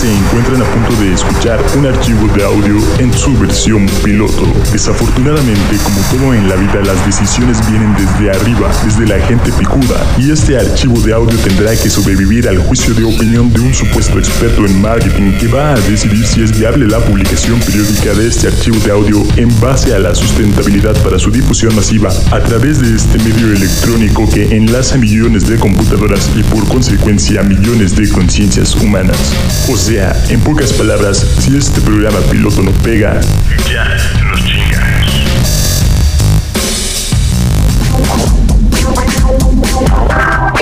se encuentran a punto de un archivo de audio en su versión piloto. Desafortunadamente, como todo en la vida, las decisiones vienen desde arriba, desde la gente picuda, y este archivo de audio tendrá que sobrevivir al juicio de opinión de un supuesto experto en marketing que va a decidir si es viable la publicación periódica de este archivo de audio en base a la sustentabilidad para su difusión masiva a través de este medio electrónico que enlaza millones de computadoras y por consecuencia millones de conciencias humanas. O sea, en pocas palabras, si este programa piloto no pega, ya nos chingas.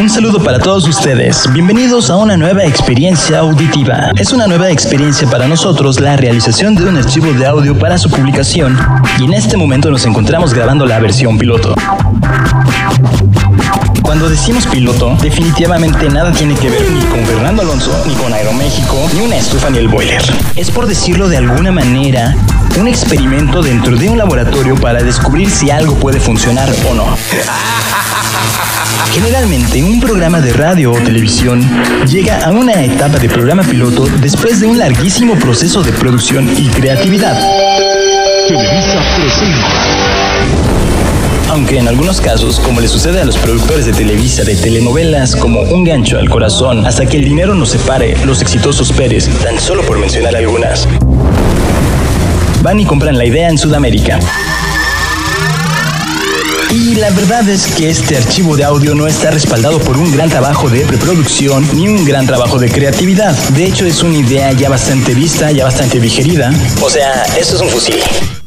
Un saludo para todos ustedes. Bienvenidos a una nueva experiencia auditiva. Es una nueva experiencia para nosotros la realización de un archivo de audio para su publicación y en este momento nos encontramos grabando la versión piloto. Cuando decimos piloto, definitivamente nada tiene que ver ni con Fernando Alonso, ni con Aeroméxico, ni una estufa ni el boiler. Es por decirlo de alguna manera, un experimento dentro de un laboratorio para descubrir si algo puede funcionar o no. Generalmente, un programa de radio o televisión llega a una etapa de programa piloto después de un larguísimo proceso de producción y creatividad. Televisa presenta. Aunque en algunos casos, como le sucede a los productores de Televisa de telenovelas como Un gancho al corazón, hasta que el dinero nos separe, los exitosos Pérez, tan solo por mencionar algunas, van y compran la idea en Sudamérica. Y la verdad es que este archivo de audio no está respaldado por un gran trabajo de preproducción ni un gran trabajo de creatividad. De hecho, es una idea ya bastante vista, ya bastante digerida. O sea, esto es un fusil.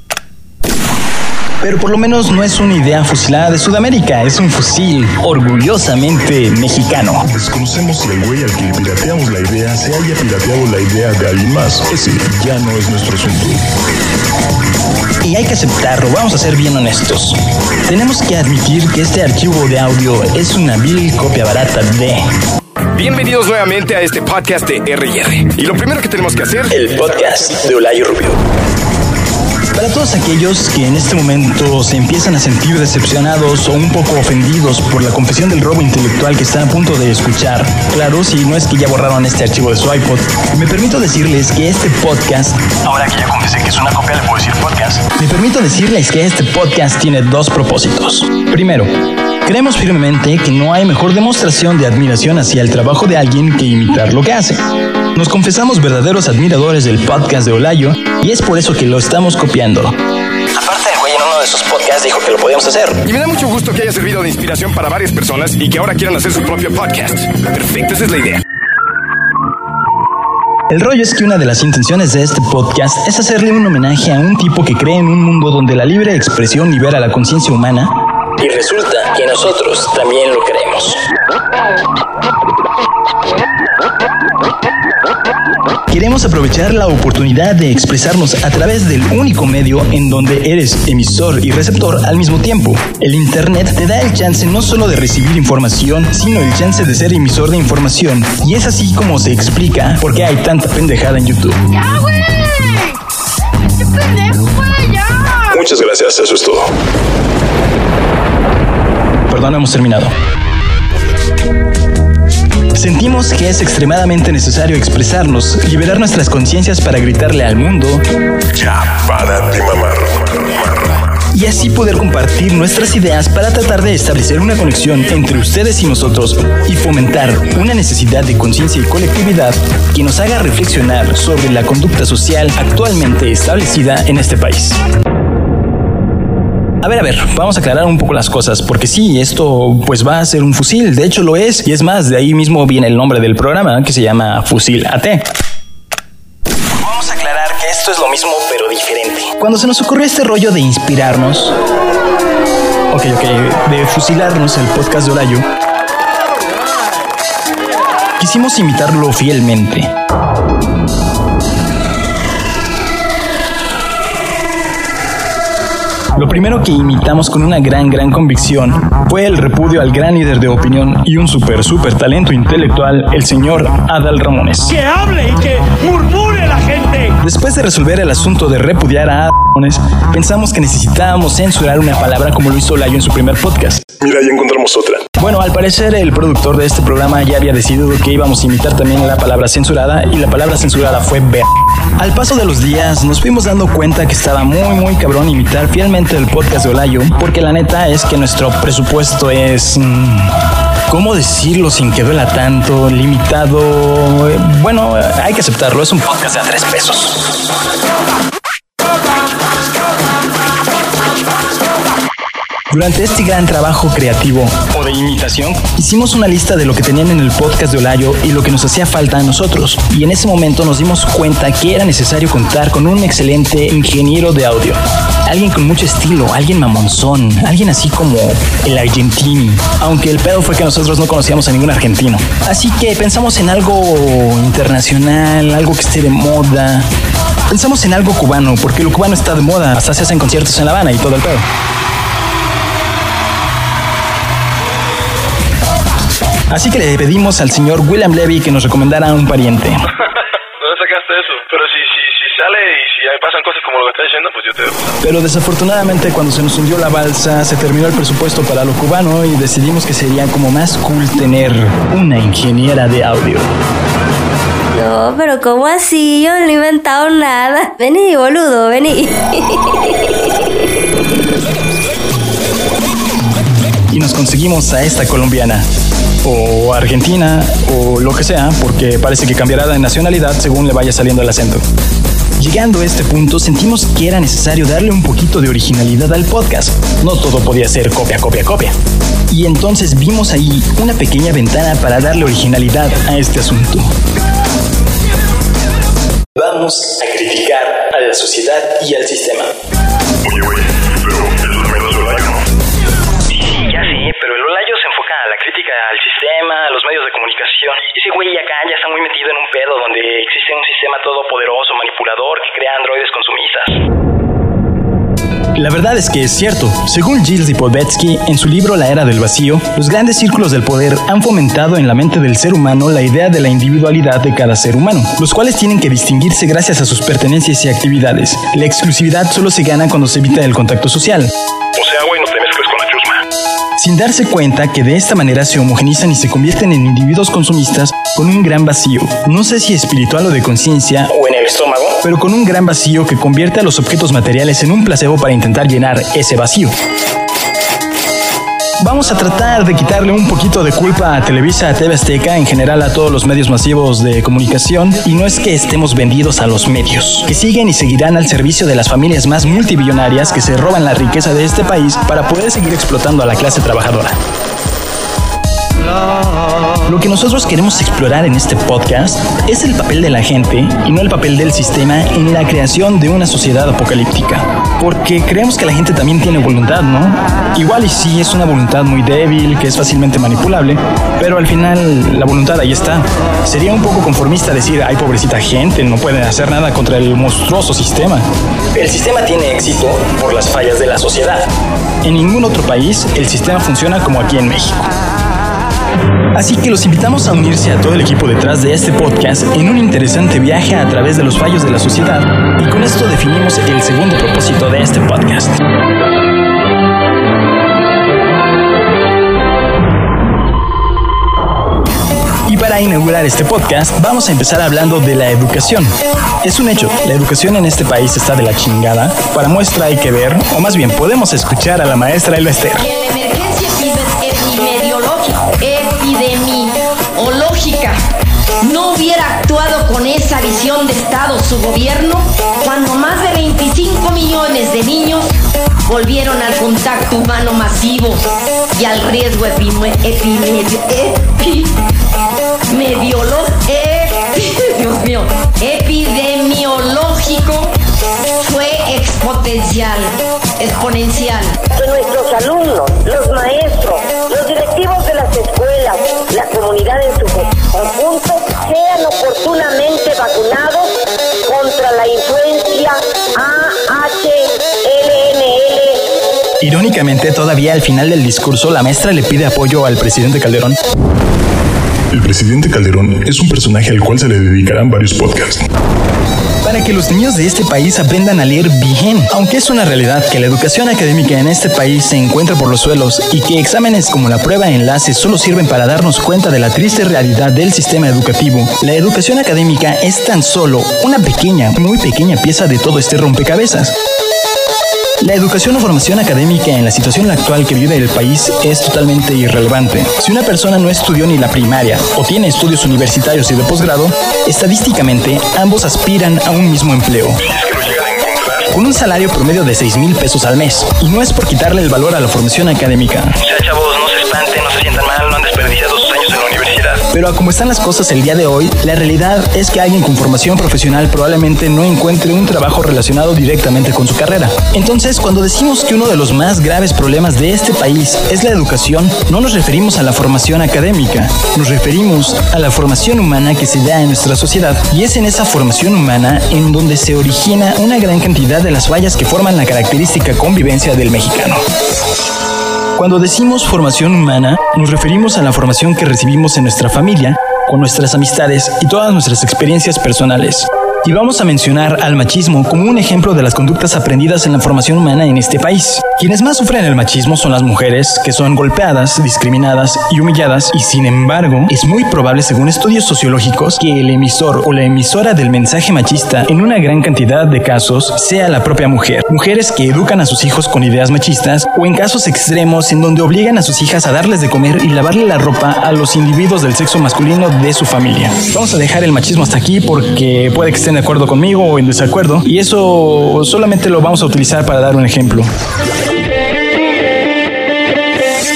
Pero por lo menos no es una idea fusilada de Sudamérica, es un fusil orgullosamente mexicano. Desconocemos si el güey al que pirateamos la idea se haya pirateado la idea de alguien más. Ese ya no es nuestro asunto. Y hay que aceptarlo, vamos a ser bien honestos. Tenemos que admitir que este archivo de audio es una vil copia barata de Bienvenidos nuevamente a este podcast de R&R. Y lo primero que tenemos que hacer el podcast de Olayo Rubio. Para todos aquellos que en este momento se empiezan a sentir decepcionados o un poco ofendidos por la confesión del robo intelectual que están a punto de escuchar, claro, si no es que ya borraron este archivo de su iPod, me permito decirles que este podcast, ahora que ya confesé que es una copia, le puedo decir podcast, me permito decirles que este podcast tiene dos propósitos. Primero, Creemos firmemente que no hay mejor demostración de admiración hacia el trabajo de alguien que imitar lo que hace. Nos confesamos verdaderos admiradores del podcast de Olayo y es por eso que lo estamos copiando. Aparte, el güey en uno de sus podcasts dijo que lo podíamos hacer. Y me da mucho gusto que haya servido de inspiración para varias personas y que ahora quieran hacer su propio podcast. Perfecto, esa es la idea. El rollo es que una de las intenciones de este podcast es hacerle un homenaje a un tipo que cree en un mundo donde la libre expresión libera la conciencia humana y resulta que nosotros también lo creemos. Queremos aprovechar la oportunidad de expresarnos a través del único medio en donde eres emisor y receptor al mismo tiempo. El Internet te da el chance no solo de recibir información, sino el chance de ser emisor de información. Y es así como se explica por qué hay tanta pendejada en YouTube. ¡Ya, güey! ¡Qué pendejo, güey! Muchas gracias, eso es todo. Perdón, hemos terminado. Sentimos que es extremadamente necesario expresarnos, liberar nuestras conciencias para gritarle al mundo Ya, para mamar. y así poder compartir nuestras ideas para tratar de establecer una conexión entre ustedes y nosotros y fomentar una necesidad de conciencia y colectividad que nos haga reflexionar sobre la conducta social actualmente establecida en este país. Ver, a ver, vamos a aclarar un poco las cosas, porque sí, esto pues va a ser un fusil, de hecho lo es, y es más, de ahí mismo viene el nombre del programa, que se llama Fusil AT. Vamos a aclarar que esto es lo mismo, pero diferente. Cuando se nos ocurrió este rollo de inspirarnos, ok, ok, de fusilarnos el podcast de Olayo, quisimos imitarlo fielmente. Lo primero que imitamos con una gran, gran convicción fue el repudio al gran líder de opinión y un super, super talento intelectual, el señor Adal Ramones. que hable y que murmure la gente. Después de resolver el asunto de repudiar a Adal Ramones, pensamos que necesitábamos censurar una palabra como lo hizo Layo en su primer podcast. Mira, ya encontramos otra. Bueno, al parecer, el productor de este programa ya había decidido que íbamos a imitar también la palabra censurada y la palabra censurada fue ver. Al paso de los días, nos fuimos dando cuenta que estaba muy, muy cabrón imitar fielmente el podcast de Olayo, porque la neta es que nuestro presupuesto es. Mmm, ¿Cómo decirlo sin que duela tanto? Limitado. Eh, Bueno, hay que aceptarlo, es un podcast de a tres pesos. Durante este gran trabajo creativo o de imitación, hicimos una lista de lo que tenían en el podcast de Olayo y lo que nos hacía falta a nosotros. Y en ese momento nos dimos cuenta que era necesario contar con un excelente ingeniero de audio. Alguien con mucho estilo, alguien mamonzón, alguien así como el argentini. Aunque el pedo fue que nosotros no conocíamos a ningún argentino. Así que pensamos en algo internacional, algo que esté de moda. Pensamos en algo cubano, porque lo cubano está de moda. Hasta se hacen conciertos en La Habana y todo el pedo. Así que le pedimos al señor William Levy que nos recomendara a un pariente. ¿Dónde sacaste eso? Pero si, si, si sale y si pasan cosas como lo que estás diciendo, pues yo te... Pero desafortunadamente cuando se nos hundió la balsa se terminó el presupuesto para lo cubano y decidimos que sería como más cool tener una ingeniera de audio. No, pero ¿cómo así? Yo no he inventado nada. Vení, boludo, vení. Y nos conseguimos a esta colombiana. O argentina, o lo que sea, porque parece que cambiará de nacionalidad según le vaya saliendo el acento. Llegando a este punto, sentimos que era necesario darle un poquito de originalidad al podcast. No todo podía ser copia, copia, copia. Y entonces vimos ahí una pequeña ventana para darle originalidad a este asunto. Vamos a criticar a la sociedad y al sistema. Ese güey acá ya está muy metido en un pedo donde existe un sistema todopoderoso, manipulador, que crea androides consumistas. La verdad es que es cierto. Según Gilles Lipovetsky, en su libro La Era del Vacío, los grandes círculos del poder han fomentado en la mente del ser humano la idea de la individualidad de cada ser humano, los cuales tienen que distinguirse gracias a sus pertenencias y actividades. La exclusividad solo se gana cuando se evita el contacto social. O sea, güey, sin darse cuenta que de esta manera se homogenizan y se convierten en individuos consumistas con un gran vacío, no sé si espiritual o de conciencia o en el estómago, pero con un gran vacío que convierte a los objetos materiales en un placebo para intentar llenar ese vacío. Vamos a tratar de quitarle un poquito de culpa a Televisa, a TV Azteca, en general a todos los medios masivos de comunicación, y no es que estemos vendidos a los medios, que siguen y seguirán al servicio de las familias más multibillonarias que se roban la riqueza de este país para poder seguir explotando a la clase trabajadora. Lo que nosotros queremos explorar en este podcast es el papel de la gente y no el papel del sistema en la creación de una sociedad apocalíptica. Porque creemos que la gente también tiene voluntad, ¿no? Igual y sí es una voluntad muy débil, que es fácilmente manipulable, pero al final la voluntad ahí está. Sería un poco conformista decir, ay pobrecita gente, no pueden hacer nada contra el monstruoso sistema. El sistema tiene éxito por las fallas de la sociedad. En ningún otro país el sistema funciona como aquí en México. Así que los invitamos a unirse a todo el equipo detrás de este podcast en un interesante viaje a través de los fallos de la sociedad. Y con esto definimos el segundo propósito de este podcast. Y para inaugurar este podcast, vamos a empezar hablando de la educación. Es un hecho, la educación en este país está de la chingada. Para muestra hay que ver, o más bien podemos escuchar a la maestra Elba no hubiera actuado con esa visión de Estado su gobierno cuando más de 25 millones de niños volvieron al contacto humano masivo y al riesgo epidemiológico fue exponencial, exponencial. nuestros alumnos, los maestros, la comunidad en su conjunto sean oportunamente vacunados contra la influencia AHLNL. Irónicamente, todavía al final del discurso, la maestra le pide apoyo al presidente Calderón. El presidente Calderón es un personaje al cual se le dedicarán varios podcasts. Para que los niños de este país aprendan a leer bien. Aunque es una realidad que la educación académica en este país se encuentra por los suelos y que exámenes como la prueba de enlace solo sirven para darnos cuenta de la triste realidad del sistema educativo, la educación académica es tan solo una pequeña, muy pequeña pieza de todo este rompecabezas. La educación o formación académica en la situación actual que vive el país es totalmente irrelevante. Si una persona no estudió ni la primaria o tiene estudios universitarios y de posgrado, estadísticamente ambos aspiran a un mismo empleo con un salario promedio de 6 mil pesos al mes. Y no es por quitarle el valor a la formación académica. No se no se sientan mal, Pero a como están las cosas el día de hoy, la realidad es que alguien con formación profesional probablemente no encuentre un trabajo relacionado directamente con su carrera. Entonces, cuando decimos que uno de los más graves problemas de este país es la educación, no nos referimos a la formación académica, nos referimos a la formación humana que se da en nuestra sociedad. Y es en esa formación humana en donde se origina una gran cantidad de las fallas que forman la característica convivencia del mexicano. Cuando decimos formación humana, nos referimos a la formación que recibimos en nuestra familia, con nuestras amistades y todas nuestras experiencias personales. Y vamos a mencionar al machismo como un ejemplo de las conductas aprendidas en la formación humana en este país. Quienes más sufren el machismo son las mujeres, que son golpeadas, discriminadas y humilladas, y sin embargo, es muy probable, según estudios sociológicos, que el emisor o la emisora del mensaje machista en una gran cantidad de casos sea la propia mujer. Mujeres que educan a sus hijos con ideas machistas, o en casos extremos en donde obligan a sus hijas a darles de comer y lavarle la ropa a los individuos del sexo masculino de su familia. Vamos a dejar el machismo hasta aquí porque puede que estén de acuerdo conmigo o en desacuerdo, y eso solamente lo vamos a utilizar para dar un ejemplo.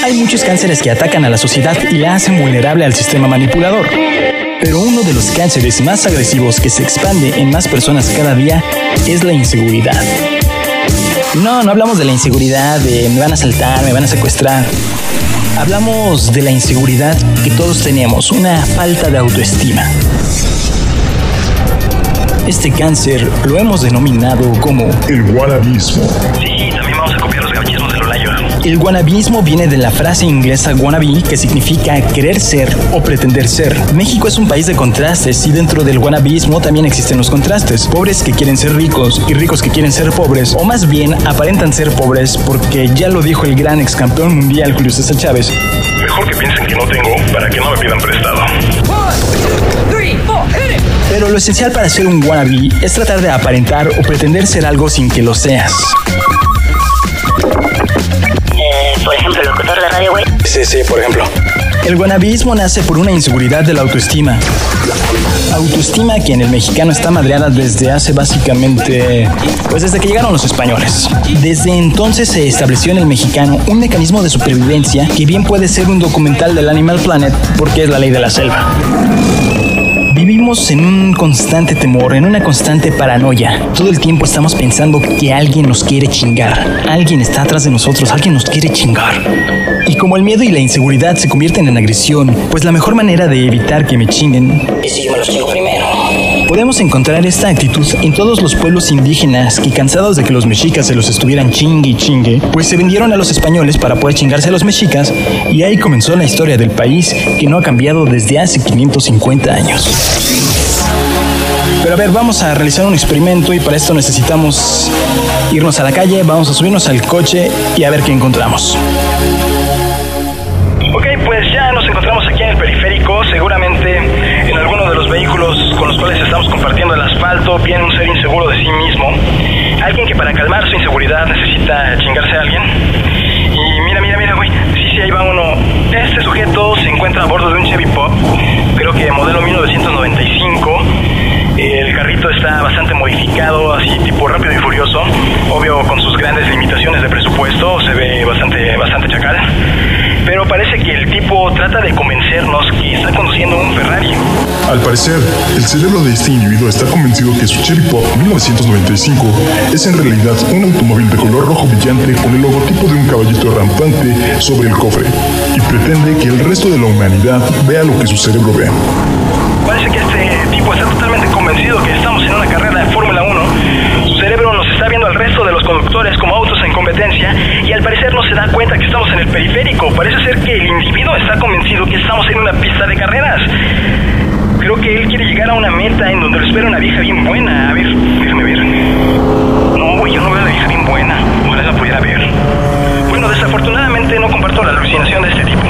Hay muchos cánceres que atacan a la sociedad y la hacen vulnerable al sistema manipulador. Pero uno de los cánceres más agresivos que se expande en más personas cada día es la inseguridad. No, no hablamos de la inseguridad de me van a saltar, me van a secuestrar. Hablamos de la inseguridad que todos tenemos, una falta de autoestima. Este cáncer lo hemos denominado como el guanabismo. Sí, también vamos a copiar los gabachismos del Olayo. El guanabismo viene de la frase inglesa wannabe, que significa querer ser o pretender ser. México es un país de contrastes y dentro del guanabismo también existen los contrastes. Pobres que quieren ser ricos y ricos que quieren ser pobres, o más bien aparentan ser pobres porque ya lo dijo el gran ex campeón mundial Julio César Chávez. Mejor que piensen que no tengo para que no me pidan prestado. Pero lo esencial para ser un wannabe es tratar de aparentar o pretender ser algo sin que lo seas. Radio, güey. Sí, sí, por ejemplo. El guanabismo nace por una inseguridad de la autoestima. Autoestima que en el mexicano está madreada desde hace básicamente, pues desde que llegaron los españoles. Desde entonces se estableció en el mexicano un mecanismo de supervivencia que bien puede ser un documental del Animal Planet porque es la ley de la selva. Vivimos en un constante temor, en una constante paranoia. Todo el tiempo estamos pensando que alguien nos quiere chingar. Alguien está atrás de nosotros, alguien nos quiere chingar. Y como el miedo y la inseguridad se convierten en agresión, pues la mejor manera de evitar que me chinguen Y si yo me los chingo primero. Podemos encontrar esta actitud en todos los pueblos indígenas que cansados de que los mexicas se los estuvieran chingue y chingue, pues se vendieron a los españoles para poder chingarse a los mexicas y ahí comenzó la historia del país que no ha cambiado desde hace 550 años. Pero a ver, vamos a realizar un experimento y para esto necesitamos irnos a la calle, vamos a subirnos al coche y a ver qué encontramos. Viene un ser inseguro de sí mismo. Alguien que para calmar su inseguridad necesita chingarse a alguien. Y mira, mira, mira, güey. Sí, sí, ahí va uno. Este sujeto se encuentra a bordo de un Chevy Pop, creo que modelo 1995. El carrito está bastante modificado, así tipo rápido y furioso. Obvio, con sus grandes limitaciones de presupuesto, se ve bastante, bastante chacal. Pero parece que el tipo trata de convencernos que está conduciendo un Ferrari. Al parecer, el cerebro de este individuo está convencido que su Chevy Pop 1995 es en realidad un automóvil de color rojo brillante con el logotipo de un caballito rampante sobre el cofre y pretende que el resto de la humanidad vea lo que su cerebro ve. Parece que este tipo está totalmente convencido que estamos en una carrera de Fórmula 1. Su cerebro nos está viendo al resto de los conductores como autos en competencia y al parecer no se da cuenta que estamos Parece ser que el individuo está convencido que estamos en una pista de carreras. creo que él quiere llegar a una meta en donde lo espera una vieja bien buena. A ver, déjame ver. No, yo no veo a la vieja bien buena. Ojalá la pudiera ver. Bueno, desafortunadamente no comparto la alucinación de este tipo.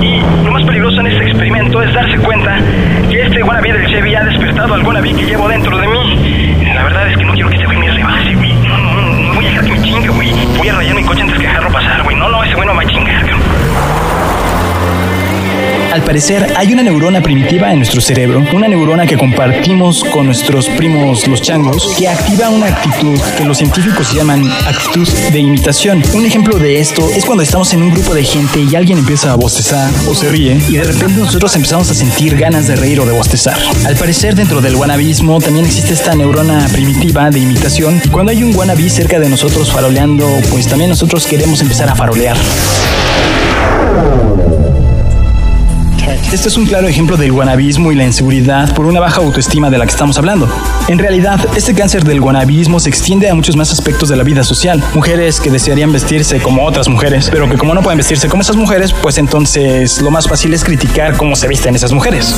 Y lo más peligroso en este experimento es darse cuenta que este wannabe del Chevy ha despertado al wannabe que llevo dentro de mí. La verdad es que no quiero que este güey me rebase, güey. Voy a rayar mi coche antes que dejarlo pasar, güey. No, no, ese güey no va a chingar. Al parecer, hay una neurona primitiva en nuestro cerebro, una neurona que compartimos con nuestros primos los changos, que activa una actitud que los científicos llaman actitud de imitación. Un ejemplo de esto es cuando estamos en un grupo de gente y alguien empieza a bostezar o se ríe y de repente nosotros empezamos a sentir ganas de reír o de bostezar. Al parecer, dentro del wanabismo también existe esta neurona primitiva de imitación y cuando hay un wannabe cerca de nosotros faroleando, pues también nosotros queremos empezar a farolear. Este es un claro ejemplo del guanabismo y la inseguridad por una baja autoestima de la que estamos hablando. En realidad, este cáncer del guanabismo se extiende a muchos más aspectos de la vida social. Mujeres que desearían vestirse como otras mujeres, pero que como no pueden vestirse como esas mujeres, pues entonces lo más fácil es criticar cómo se visten esas mujeres.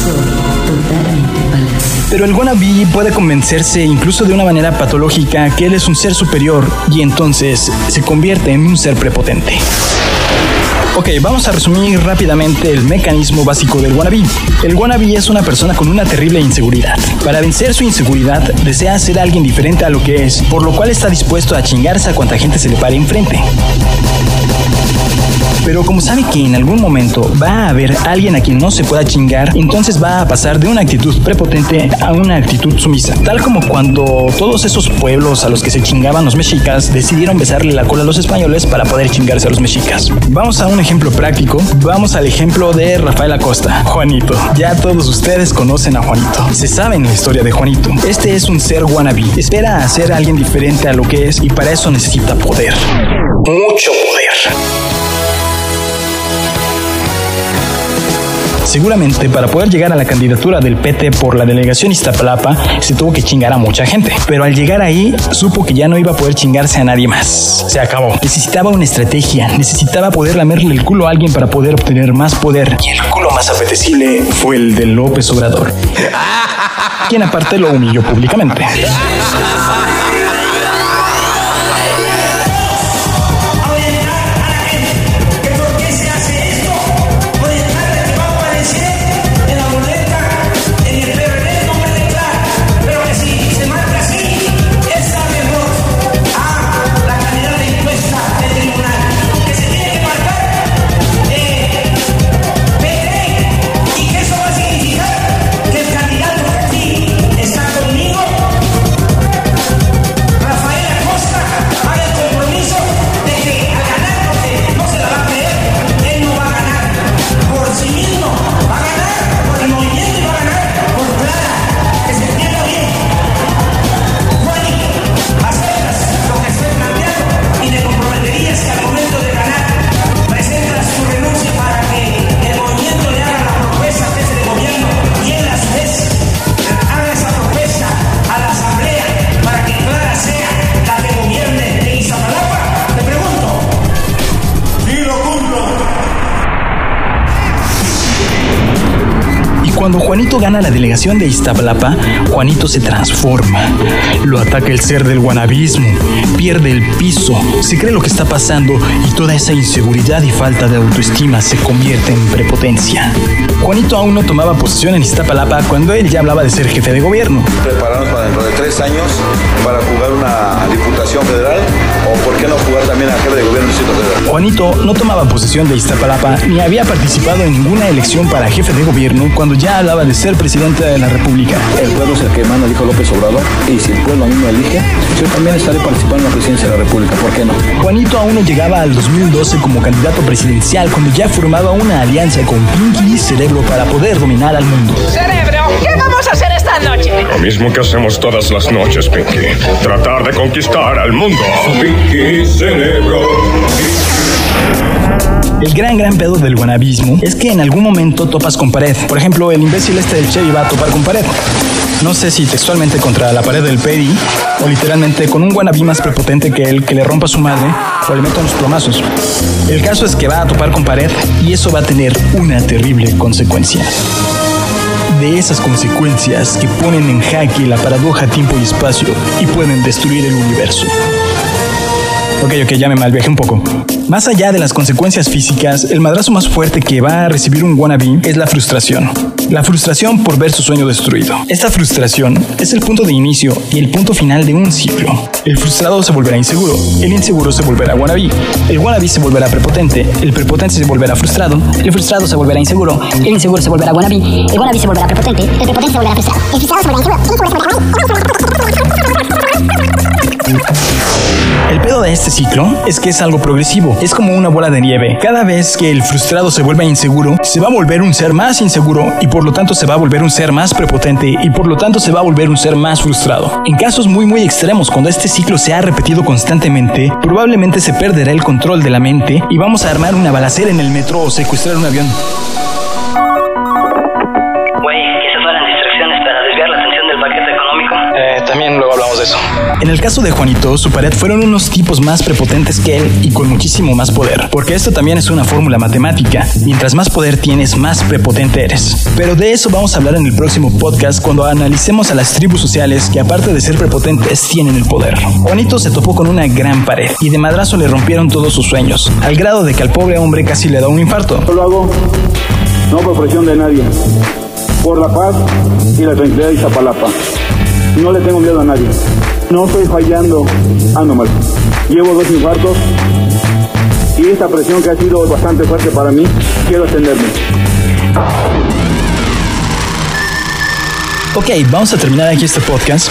Pero el wannabe puede convencerse incluso de una manera patológica que él es un ser superior y entonces se convierte en un ser prepotente. Ok, vamos a resumir rápidamente el mecanismo básico del wannabe. El wannabe es una persona con una terrible inseguridad. Para vencer su inseguridad, desea ser alguien diferente a lo que es, por lo cual está dispuesto a chingarse a cuanta gente se le pare enfrente. Pero como sabe que en algún momento va a haber alguien a quien no se pueda chingar, entonces va a pasar de una actitud prepotente a una actitud sumisa. Tal como cuando todos esos pueblos a los que se chingaban los mexicas decidieron besarle la cola a los españoles para poder chingarse a los mexicas. Vamos a un ejemplo práctico. Vamos al ejemplo de Rafael Acosta, Juanito. Ya todos ustedes conocen a Juanito. Se saben la historia de Juanito. Este es un ser wannabe. Espera a ser alguien diferente a lo que es y para eso necesita poder. Mucho poder. Seguramente para poder llegar a la candidatura del PT por la delegación Iztapalapa se tuvo que chingar a mucha gente, pero al llegar ahí supo que ya no iba a poder chingarse a nadie más. Se acabó. Necesitaba una estrategia, necesitaba poder lamerle el culo a alguien para poder obtener más poder. Y el culo más apetecible fue el de López Obrador, quien aparte lo humilló públicamente. Gana la delegación de Iztapalapa, Juanito se transforma. Lo ataca el ser del guanabismo, pierde el piso, se cree lo que está pasando y toda esa inseguridad y falta de autoestima se convierte en prepotencia. Juanito aún no tomaba posesión en Iztapalapa cuando él ya hablaba de ser jefe de gobierno. Prepararnos para dentro de tres años para jugar una diputación federal o por qué no jugar también a jefe de gobierno Federal. Juanito no tomaba posesión de Iztapalapa ni había participado en ninguna elección para jefe de gobierno cuando ya hablaba de ser presidente de la República. El pueblo es el que manda, dijo López Obrador, y si el pueblo a mí me elige, yo también estaré participando en la presidencia de la República, ¿por qué no? Juanito aún no llegaba al 2012 como candidato presidencial cuando ya formaba una alianza con Pinky y Cerebro para poder dominar al mundo. Cerebro, ¿qué vamos a hacer esta noche? Lo mismo que hacemos todas las noches, Pinky. Tratar de conquistar al mundo. Pinky Cerebro. El gran gran pedo del guanabismo es que en algún momento topas con pared. Por ejemplo, el imbécil este del Chevy va a topar con pared. No sé si textualmente contra la pared del pedi o literalmente con un wannabe más prepotente que él que le rompa a su madre o le meta unos plomazos. El caso es que va a topar con pared y eso va a tener una terrible consecuencia de esas consecuencias que ponen en jaque la paradoja tiempo y espacio y pueden destruir el universo. Ok, ok, ya me malviajé un poco. Más allá de las consecuencias físicas, el madrazo más fuerte que va a recibir un wannabe es la frustración. La frustración por ver su sueño destruido. Esta frustración es el punto de inicio y el punto final de un ciclo. El frustrado se volverá inseguro, el inseguro se volverá wannabe, el wannabe se volverá prepotente, el prepotente se volverá frustrado, el frustrado se volverá inseguro, el inseguro se volverá wannabe, el wannabe se volverá prepotente, el prepotente se volverá frustrado, el frustrado se volverá inseguro, el inseguro se volverá el pedo de este ciclo es que es algo progresivo, es como una bola de nieve. Cada vez que el frustrado se vuelva inseguro, se va a volver un ser más inseguro y por lo tanto se va a volver un ser más prepotente y por lo tanto se va a volver un ser más frustrado. En casos muy muy extremos, cuando este ciclo se ha repetido constantemente, probablemente se perderá el control de la mente y vamos a armar una balacera en el metro o secuestrar un avión. También luego hablamos de eso. En el caso de Juanito, su pared fueron unos tipos más prepotentes que él y con muchísimo más poder, porque esto también es una fórmula matemática. Mientras más poder tienes, más prepotente eres. Pero de eso vamos a hablar en el próximo podcast cuando analicemos a las tribus sociales que aparte de ser prepotentes tienen el poder. Juanito se topó con una gran pared y de madrazo le rompieron todos sus sueños, al grado de que al pobre hombre casi le da un infarto. Yo lo hago no por presión de nadie, por la paz y la tranquilidad de Iztapalapa. No le tengo miedo a nadie. No estoy fallando. Ando mal. Llevo dos infartos y esta presión que ha sido bastante fuerte para mí, quiero extenderme. Ok, vamos a terminar aquí este podcast.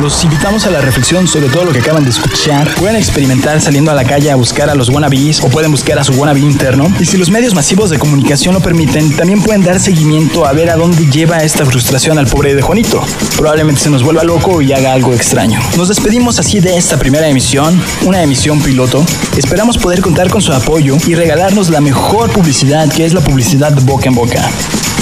Los invitamos a la reflexión sobre todo lo que acaban de escuchar. Pueden experimentar saliendo a la calle a buscar a los wannabes o pueden buscar a su wannabe interno. Y si los medios masivos de comunicación lo permiten, también pueden dar seguimiento a ver a dónde lleva esta frustración al pobre de Juanito. Probablemente se nos vuelva loco y haga algo extraño. Nos despedimos así de esta primera emisión, una emisión piloto. Esperamos poder contar con su apoyo y regalarnos la mejor publicidad que es la publicidad boca en boca.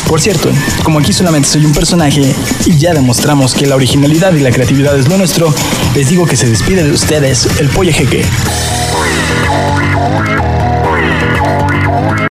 Por cierto, como aquí solamente soy un personaje y ya demostramos que la originalidad y la creatividad es lo nuestro, les digo que se despide de ustedes el Pollo Jeque.